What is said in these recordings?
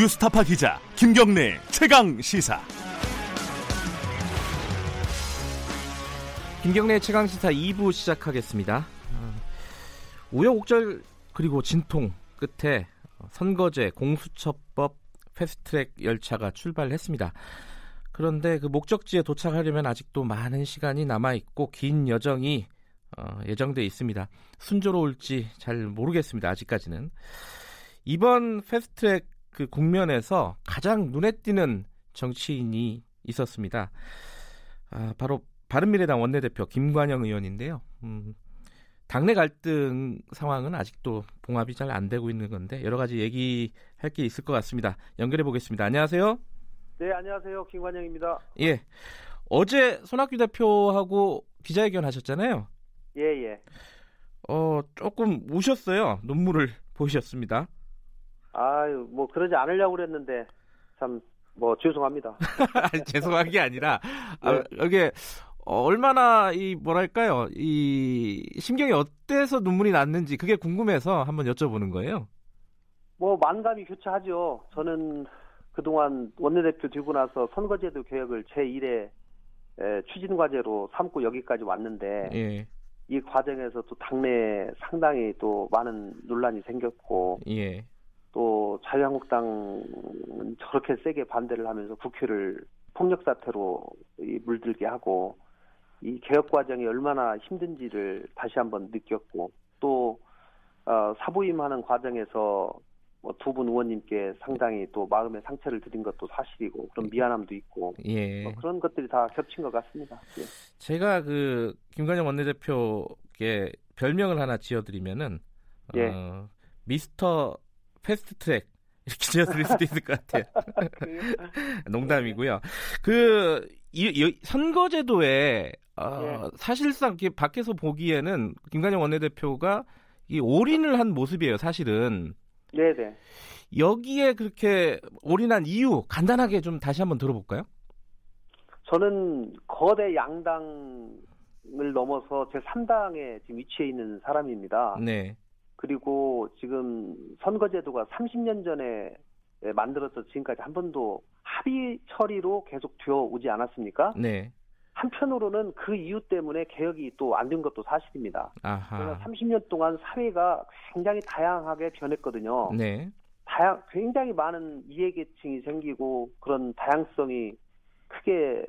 뉴스타파 기자 김경래 최강 시사. 김경래 최강 시사 2부 시작하겠습니다. 어, 우여곡절 그리고 진통 끝에 선거제 공수처법 패스트트랙 열차가 출발했습니다. 그런데 그 목적지에 도착하려면 아직도 많은 시간이 남아 있고 긴 여정이 어, 예정돼 있습니다. 순조로울지 잘 모르겠습니다. 아직까지는 이번 패스트트랙 그 국면에서 가장 눈에 띄는 정치인이 있었습니다. 아, 바로 바른미래당 원내대표 김관영 의원인데요. 음, 당내 갈등 상황은 아직도 봉합이 잘 안 되고 있는 건데 여러 가지 얘기할 게 있을 것 같습니다. 연결해 보겠습니다. 안녕하세요. 네, 안녕하세요. 김관영입니다. 예. 어제 손학규 대표하고 기자회견 하셨잖아요. 예, 예. 어, 조금 우셨어요. 눈물을 보이셨습니다. 아유, 뭐 그러지 않으려고 그랬는데 참 뭐 죄송합니다. 죄송한 게 아니라 아, 네. 이게 어, 얼마나 이 뭐랄까요 이 심경이 어때서 눈물이 났는지 그게 궁금해서 한번 여쭤보는 거예요. 뭐 만감이 교차하죠. 저는 그동안 원내대표 되고 나서 선거제도 개혁을 제 1의 추진 과제로 삼고 여기까지 왔는데 예, 이 과정에서 또 당내에 상당히 또 많은 논란이 생겼고 예, 또 자유한국당은 저렇게 세게 반대를 하면서 국회를 폭력 사태로 이 물들게 하고 이 개혁 과정이 얼마나 힘든지를 다시 한번 느꼈고 또 어, 사부임하는 과정에서 뭐 두분 의원님께 상당히 또 마음의 상처를 드린 것도 사실이고 그런 미안함도 있고 예. 뭐 그런 것들이 다 겹친 것 같습니다. 예. 제가 그 김관영 원내대표께 별명을 하나 지어드리면은 예. 어, 미스터 패스트 트랙 이렇게 지어드릴 수도 있을 것 같아요. 농담이고요. 그 이, 이 선거제도에 어, 예. 사실상 밖에서 보기에는 김관영 원내대표가 이 올인을 한 모습이에요. 사실은 네네. 여기에 그렇게 올인한 이유 간단하게 좀 다시 한번 들어볼까요? 저는 거대 양당을 넘어서 제 3당에 지금 위치해 있는 사람입니다. 네, 그리고 지금 선거제도가 30년 전에 만들어서 지금까지 한 번도 합의 처리로 계속 되어 오지 않았습니까? 네, 한편으로는 그 이유 때문에 개혁이 또 안 된 것도 사실입니다. 아하, 그러나 30년 동안 사회가 굉장히 다양하게 변했거든요. 네, 다양, 굉장히 많은 이해계층이 생기고 그런 다양성이 크게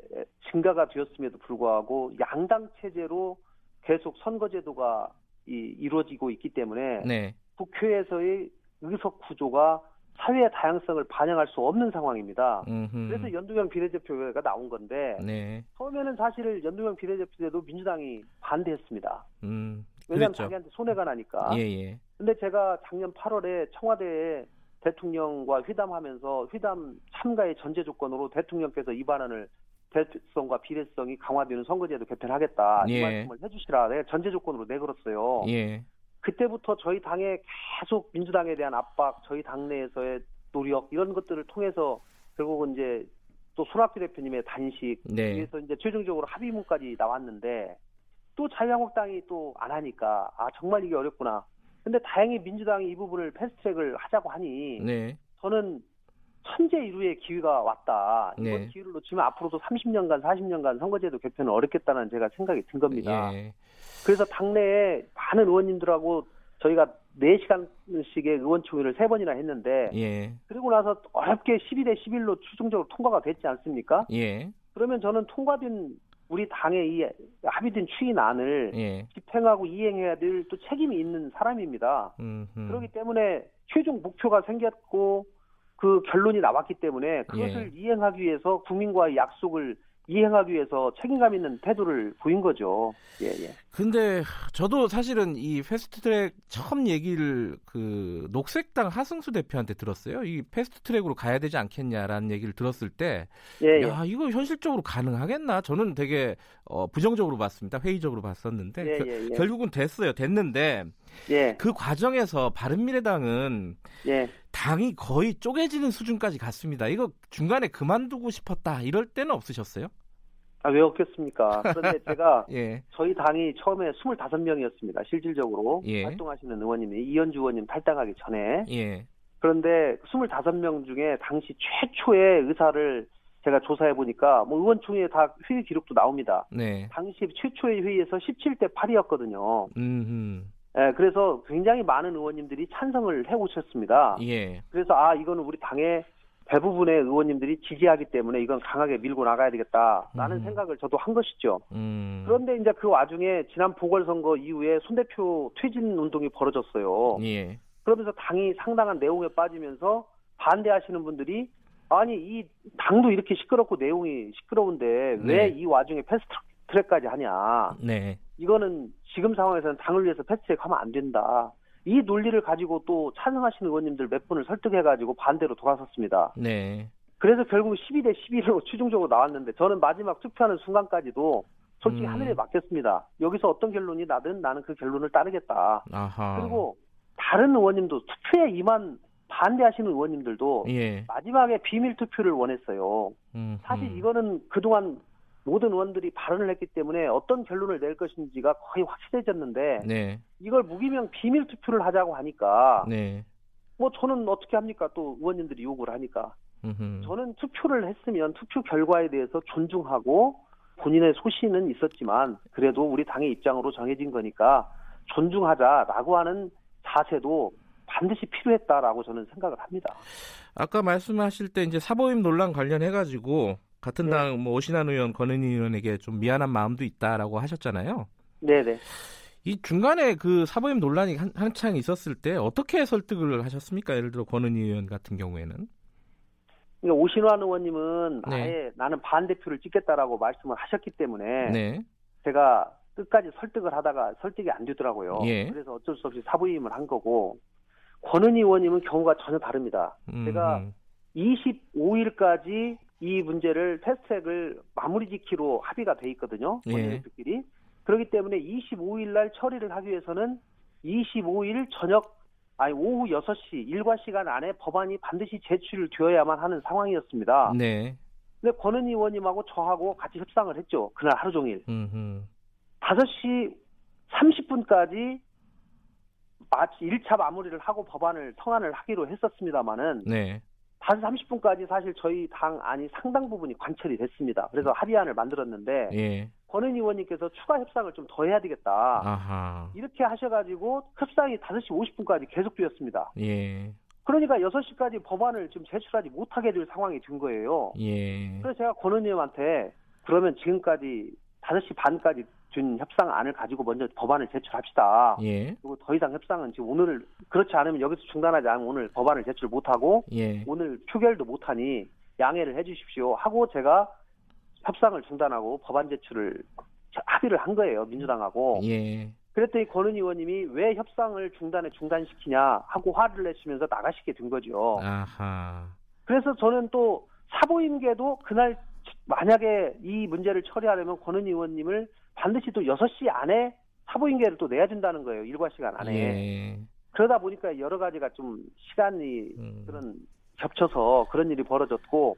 증가가 되었음에도 불구하고 양당 체제로 계속 선거제도가 이, 이루어지고 있기 때문에 네, 국회에서의 의석 구조가 사회의 다양성을 반영할 수 없는 상황입니다. 음흠. 그래서 연두경 비례대표가 나온 건데 네, 처음에는 사실 연두경 비례대표 때도 민주당이 반대했습니다. 음, 왜냐하면. 자기한테 손해가 나니까. 예, 예, 근데 제가 작년 8월에 청와대에 대통령과 회담하면서 회담 참가의 전제 조건으로 대통령께서 이 발언을 대표성과 비례성이 강화되는 선거제도 개편하겠다 이 예. 말씀을 해주시라 내가 전제 조건으로 내걸었어요. 예, 그때부터 저희 당에 계속 민주당에 대한 압박, 저희 당내에서의 노력 이런 것들을 통해서 결국은 이제 또 손학규 대표님의 단식 네, 그래서 이제 최종적으로 합의문까지 나왔는데 또 자유한국당이 또 안 하니까 아 정말 이게 어렵구나. 근데 다행히 민주당이 이 부분을 패스트트랙을 하자고 하니 네, 저는 천재 일루의 기회가 왔다. 이번 네. 기회를 놓치면 앞으로도 30년간, 40년간 선거제도 개편은 어렵겠다는 제가 생각이 든 겁니다. 예, 그래서 당내에 많은 의원님들하고 저희가 4시간씩의 의원총회를 세 번이나 했는데 예, 그리고 나서 어렵게 12대 11로 최종적으로 통과가 됐지 않습니까? 예, 그러면 저는 통과된 우리 당의 이 합의된 추인안을 예, 집행하고 이행해야 될 또 책임이 있는 사람입니다. 음, 음. 그렇기 때문에 최종 목표가 생겼고 그 결론이 나왔기 때문에 그것을 이행하기 위해서 국민과의 약속을 이행하기 위해서 책임감 있는 태도를 보인 거죠. 예, 예. 근데 저도 사실은 이 패스트 트랙 처음 얘기를 그 녹색당 하승수 대표한테 들었어요. 이 패스트 트랙으로 가야 되지 않겠냐라는 얘기를 들었을 때, 예, 예. 야 이거 현실적으로 가능하겠나? 저는 되게 어, 부정적으로 봤습니다. 회의적으로 봤었는데 예, 겨- 예, 예. 결국은 됐어요. 됐는데 예, 그 과정에서 바른미래당은 예. 당이 거의 쪼개지는 수준까지 갔습니다. 이거 중간에 그만두고 싶었다 이럴 때는 없으셨어요? 아, 왜 없겠습니까? 그런데 제가 예, 저희 당이 처음에 25명이었습니다. 실질적으로 예. 활동하시는 의원님이 이현주 의원님 탈당하기 전에 예, 그런데 25명 중에 당시 최초의 의사를 제가 조사해 보니까 뭐 의원총회 다 회의 기록도 나옵니다. 네. 당시 최초의 회의에서 17대 8이었거든요. 음. 예, 그래서 굉장히 많은 의원님들이 찬성을 해 오셨습니다. 예. 그래서 아 이거는 우리 당의 대부분의 의원님들이 지지하기 때문에 이건 강하게 밀고 나가야 되겠다라는 음. 생각을 저도 한 것이죠. 음. 그런데 이제 그 와중에 지난 보궐선거 이후에 손 대표 퇴진 운동이 벌어졌어요. 예. 그러면서 당이 상당한 내용에 빠지면서 반대하시는 분들이 아니 이 당도 이렇게 시끄럽고 내용이 시끄러운데 왜 네. 이 와중에 패스트 트랙까지 하냐? 네. 이거는 지금 상황에서는 당을 위해서 패스트트랙 하면 안 된다. 이 논리를 가지고 또 찬성하시는 의원님들 몇 분을 설득해가지고 반대로 돌아섰습니다. 네. 그래서 결국 12대 11로 최종적으로 나왔는데 저는 마지막 투표하는 순간까지도 솔직히 음. 하늘에 맡겼습니다. 여기서 어떤 결론이 나든 나는 그 결론을 따르겠다. 아하. 그리고 다른 의원님도 투표에 임한 반대하시는 의원님들도 예. 마지막에 비밀 투표를 원했어요. 음. 사실 음. 이거는 그동안 모든 의원들이 발언을 했기 때문에 어떤 결론을 낼 것인지가 거의 확실해졌는데 네. 이걸 무기명 비밀 투표를 하자고 하니까 네. 뭐 저는 어떻게 합니까? 또 의원님들이 요구를 하니까 음흠. 저는 투표를 했으면 투표 결과에 대해서 존중하고 본인의 소신은 있었지만 그래도 우리 당의 입장으로 정해진 거니까 존중하자라고 하는 자세도 반드시 필요했다라고 저는 생각을 합니다. 아까 말씀하실 때 이제 사보임 논란 관련해 가지고 같은 네. 당뭐 오신환 의원, 권은희 의원에게 좀 미안한 마음도 있다라고 하셨잖아요. 네네. 이 중간에 그 사보임 논란이 한, 한창 있었을 때 어떻게 설득을 하셨습니까? 예를 들어 권은희 의원 같은 경우에는. 그러니까 오신환 의원님은 네. 아예 나는 반대표를 찍겠다라고 말씀을 하셨기 때문에 네. 제가 끝까지 설득을 하다가 설득이 안 되더라고요. 예. 그래서 어쩔 수 없이 사부임을 한 거고 권은희 의원님은 경우가 전혀 다릅니다. 음, 제가 음. 25일까지 이 문제를 패스트트랙을 마무리 짓기로 합의가 돼 있거든요. 예. 원내대표끼리. 그렇기 때문에 25일 날 처리를 하기 위해서는 25일 저녁 아니 오후 6시 일과 시간 안에 법안이 반드시 제출되어야만 하는 상황이었습니다. 네. 근데 권은희 의원님하고 저하고 같이 협상을 했죠. 그날 하루 종일. 음, 음. 5시 30분까지 마치 1차 마무리를 하고 법안을 성안을 하기로 했었습니다마는 네. 5시 30분까지 사실 저희 당 안이 상당 부분이 관철이 됐습니다. 그래서 합의안을 만들었는데 예. 권은 의원님께서 추가 협상을 좀 더 해야 되겠다. 아하. 이렇게 하셔가지고 협상이 5시 50분까지 계속되었습니다. 예. 그러니까 6시까지 법안을 좀 제출하지 못하게 될 상황이 된 거예요. 예. 그래서 제가 권 의원님한테 그러면 지금까지 5시 반까지 준 협상안을 가지고 먼저 법안을 제출합시다. 예. 그리고 더 이상 협상은 지금 오늘 그렇지 않으면 여기서 중단하지 않으면 오늘 법안을 제출 못하고 예. 오늘 표결도 못하니 양해를 해주십시오 하고 제가 협상을 중단하고 법안 제출을 합의를 한 거예요 민주당하고 예. 그랬더니 권은 의원님이 왜 협상을 중단에 중단시키냐 하고 화를 내시면서 나가시게 된 거죠 아하. 그래서 저는 또 사보임계도 그날 만약에 이 문제를 처리하려면 권은 의원님을 반드시 또 6시 안에 사보임계를 또 내야 된다는 거예요 일과 시간 안에 예. 그러다 보니까 여러 가지가 좀 시간이 음. 그런 겹쳐서 그런 일이 벌어졌고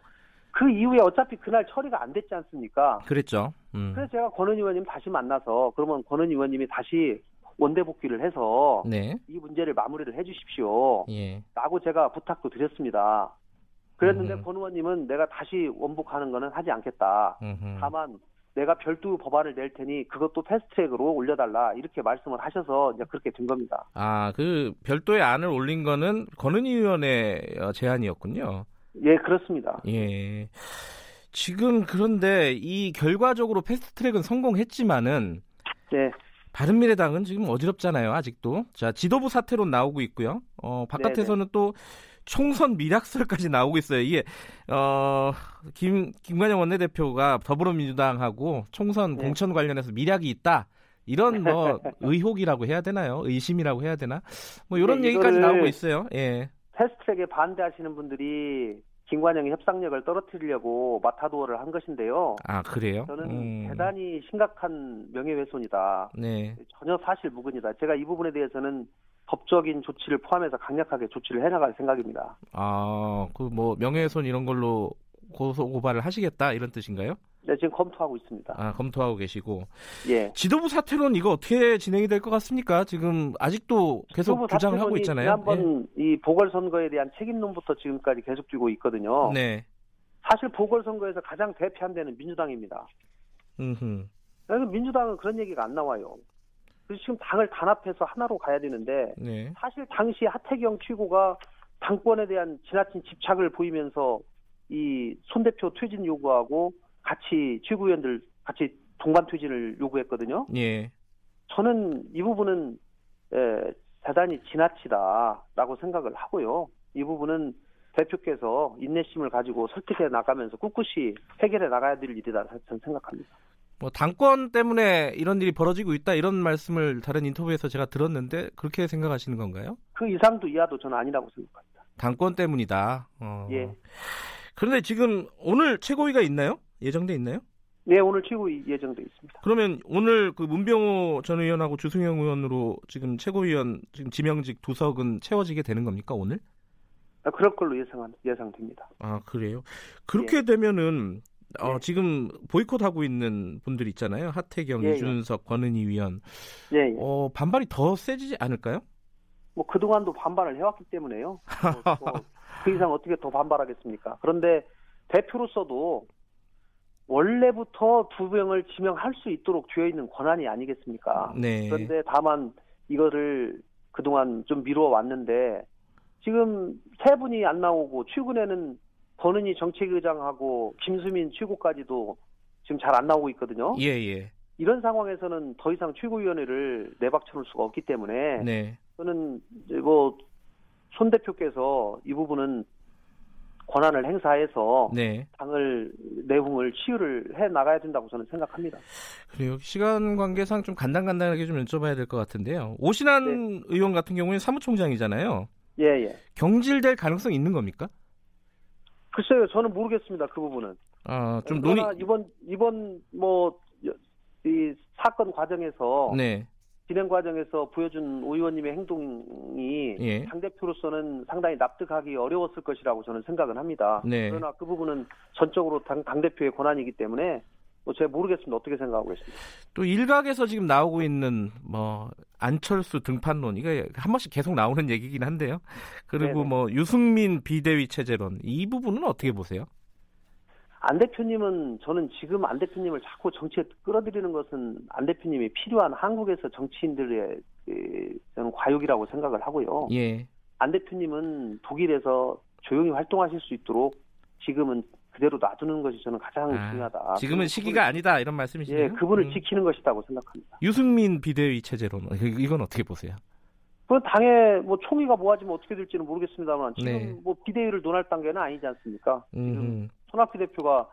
그 이후에 어차피 그날 처리가 안 됐지 않습니까? 그랬죠. 음. 그래서 제가 권은 의원님 다시 만나서 그러면 권은 의원님이 다시 원대 복귀를 해서 네. 이 문제를 마무리를 해주십시오. 예. 라고 제가 부탁도 드렸습니다. 그랬는데 음. 권 의원님은 내가 다시 원복하는 거는 하지 않겠다. 음흠. 다만 내가 별도 법안을 낼 테니 그것도 패스트트랙으로 올려달라 이렇게 말씀을 하셔서 이제 그렇게 된 겁니다. 아, 그 별도의 안을 올린 거는 권은희 의원의 어, 제안이었군요. 예, 그렇습니다. 예. 지금 그런데 이 결과적으로 패스트트랙은 성공했지만은 네, 바른미래당은 지금 어지럽잖아요, 아직도. 자, 지도부 사태로 나오고 있고요. 어, 바깥에서는 또 총선 미락설까지 나오고 있어요. 이게 어, 김 김관영 원내대표가 더불어민주당하고 총선 네. 공천 관련해서 미락이 있다. 이런 뭐 의혹이라고 해야 되나요? 의심이라고 해야 되나? 뭐 이런 네, 얘기까지 나오고 있어요. 예. 패스트트랙에 반대하시는 분들이 김관영의 협상력을 떨어뜨리려고 마타도어를 한 것인데요. 아, 그래요? 저는 음, 대단히 심각한 명예훼손이다. 네. 전혀 사실 무근이다. 제가 이 부분에 대해서는 법적인 조치를 포함해서 강력하게 조치를 해나갈 생각입니다. 아, 그 뭐 명예훼손 이런 걸로 고소 고발을 하시겠다 이런 뜻인가요? 네, 지금 검토하고 있습니다. 아, 검토하고 계시고. 예. 지도부 사퇴론 이거 어떻게 진행이 될 것 같습니까? 지금 아직도 계속 주장을 하고 있잖아요. 지난번 이 보궐선거에 대한 책임론부터 지금까지 계속 쥐고 있거든요. 예. 네. 사실 보궐선거에서 가장 대피한 데는 민주당입니다. 음흠. 그래서 민주당은 그런 얘기가 안 나와요. 그래서 지금 당을 단합해서 하나로 가야 되는데 네. 사실 당시 하태경 최고가 당권에 대한 지나친 집착을 보이면서 이 손 대표 퇴진 요구하고 같이 최고위원들 같이 동반 퇴진을 요구했거든요. 예. 저는 이 부분은 에, 대단히 지나치다라고 생각을 하고요. 이 부분은 대표께서 인내심을 가지고 설득해 나가면서 꿋꿋이 해결해 나가야 될 일이다 저는 생각합니다. 뭐 당권 때문에 이런 일이 벌어지고 있다 이런 말씀을 다른 인터뷰에서 제가 들었는데 그렇게 생각하시는 건가요? 그 이상도 이하도 저는 아니라고 생각합니다. 당권 때문이다. 어. 예. 그런데 지금 오늘 최고위가 있나요? 예정돼 있나요? 네, 오늘 최고위 예정돼 있습니다. 그러면 오늘 그 문병호 전 의원하고 주승영 의원으로 지금 최고위원 지금 지명직 두석은 채워지게 되는 겁니까 오늘? 아, 그럴 걸로 예상 예상됩니다. 아 그래요? 그렇게 되면은 어, 예. 지금 보이콧하고 있는 분들 있잖아요. 하태경, 예, 예. 이준석, 권은희 위원. 예, 예. 어, 반발이 더 세지지 않을까요? 뭐 그동안도 반발을 해왔기 때문에요. 뭐, 뭐 그 이상 어떻게 더 반발하겠습니까? 그런데 대표로서도 원래부터 두 명을 지명할 수 있도록 되어 있는 권한이 아니겠습니까? 네. 그런데 다만 이거를 그동안 좀 미루어 왔는데 지금 세 분이 안 나오고 최근에는 권은희 정책의장하고 김수민 최고까지도 지금 잘 안 나오고 있거든요. 예, 예. 이런 상황에서는 더 이상 최고위원회를 내박쳐놓을 수가 없기 때문에 네. 저는 뭐손 대표께서 이 부분은 권한을 행사해서 네. 당을 내홍을 치유를 해 나가야 된다고 저는 생각합니다. 그래요. 시간 관계상 좀 간단간단하게 좀 여쭤봐야 될 것 같은데요. 오신환 네. 의원 같은 경우에는 사무총장이잖아요. 예, 예. 경질될 가능성이 있는 겁니까? 글쎄요, 저는 모르겠습니다. 그 부분은. 아, 좀 논의. 이번 이번 뭐 이 사건 과정에서 네. 진행 과정에서 보여준 오 의원님의 행동이 예. 당 대표로서는 상당히 납득하기 어려웠을 것이라고 저는 생각은 합니다. 네. 그러나 그 부분은 전적으로 당, 당 대표의 권한이기 때문에 뭐 제가 모르겠습니다. 어떻게 생각하고 계십니까? 또 일각에서 지금 나오고 있는 뭐 안철수 등판론 이거 한 번씩 계속 나오는 얘기긴 한데요. 그리고 네네. 뭐 유승민 비대위 체제론 이 부분은 어떻게 보세요? 안 대표님은 저는 지금 안 대표님을 자꾸 정치에 끌어들이는 것은 안 대표님이 필요한 한국에서 정치인들의 그, 저는 과욕이라고 생각을 하고요. 예. 안 대표님은 독일에서 조용히 활동하실 수 있도록 지금은 그대로 놔두는 것이 저는 가장 아, 중요하다. 지금은 그분을- 시기가 아니다 이런 말씀이시네요. 예, 그분을 음. 지키는 것이라고 생각합니다. 유승민 비대위 체제론 이- 이건 어떻게 보세요? 그 당에 뭐 총리가 모아지면 어떻게 될지는 모르겠습니다만 지금 네. 뭐 비대위를 논할 단계는 아니지 않습니까? 지금 음. 손학규 대표가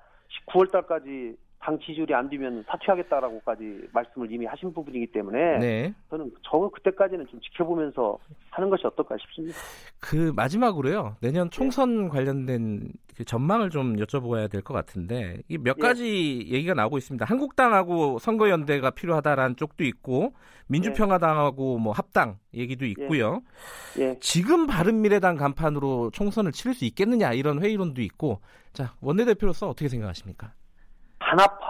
9월 달까지 당 지지율이 안 되면 사퇴하겠다라고까지 말씀을 이미 하신 부분이기 때문에 네. 저는 저 그때까지는 좀 지켜보면서 하는 것이 어떨까 싶습니다. 그 마지막으로요. 네. 내년 총선 관련된 그 전망을 좀 여쭤봐야 될 것 같은데 이몇 예. 가지 얘기가 나오고 있습니다. 한국당하고 선거연대가 필요하다라는 쪽도 있고 민주평화당하고 뭐 합당 얘기도 있고요. 예. 지금 바른미래당 간판으로 총선을 치를 수 있겠느냐 이런 회의론도 있고 자 원내대표로서 어떻게 생각하십니까?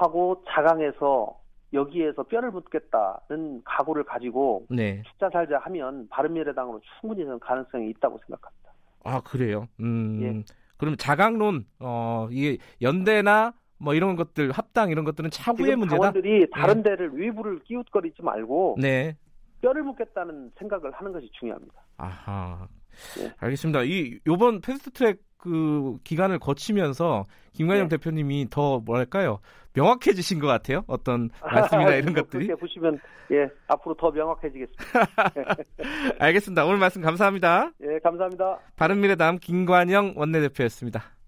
단합하고 자강해서 여기에서 뼈를 묻겠다는 각오를 가지고 네. 죽자 살자 하면 바른미래당으로 충분히 저는 가능성이 있다고 생각합니다. 아 그래요. 음. 예. 그럼 자강론 어 이게 연대나 뭐 이런 것들 합당 이런 것들은 차후의 문제다. 당원들이 다른 데를 외부를 끼웃거리지 말고 네. 뼈를 묻겠다는 생각을 하는 것이 중요합니다. 아하. 예. 알겠습니다. 이 요번 패스트트랙 그 기간을 거치면서 김관영 네. 대표님이 더 뭐랄까요 명확해지신 것 같아요. 어떤 말씀이나 이런 뭐 것들이. 그렇게 보시면 예 앞으로 더 명확해지겠습니다. 알겠습니다. 오늘 말씀 감사합니다. 예 감사합니다. 바른미래당 김관영 원내대표였습니다.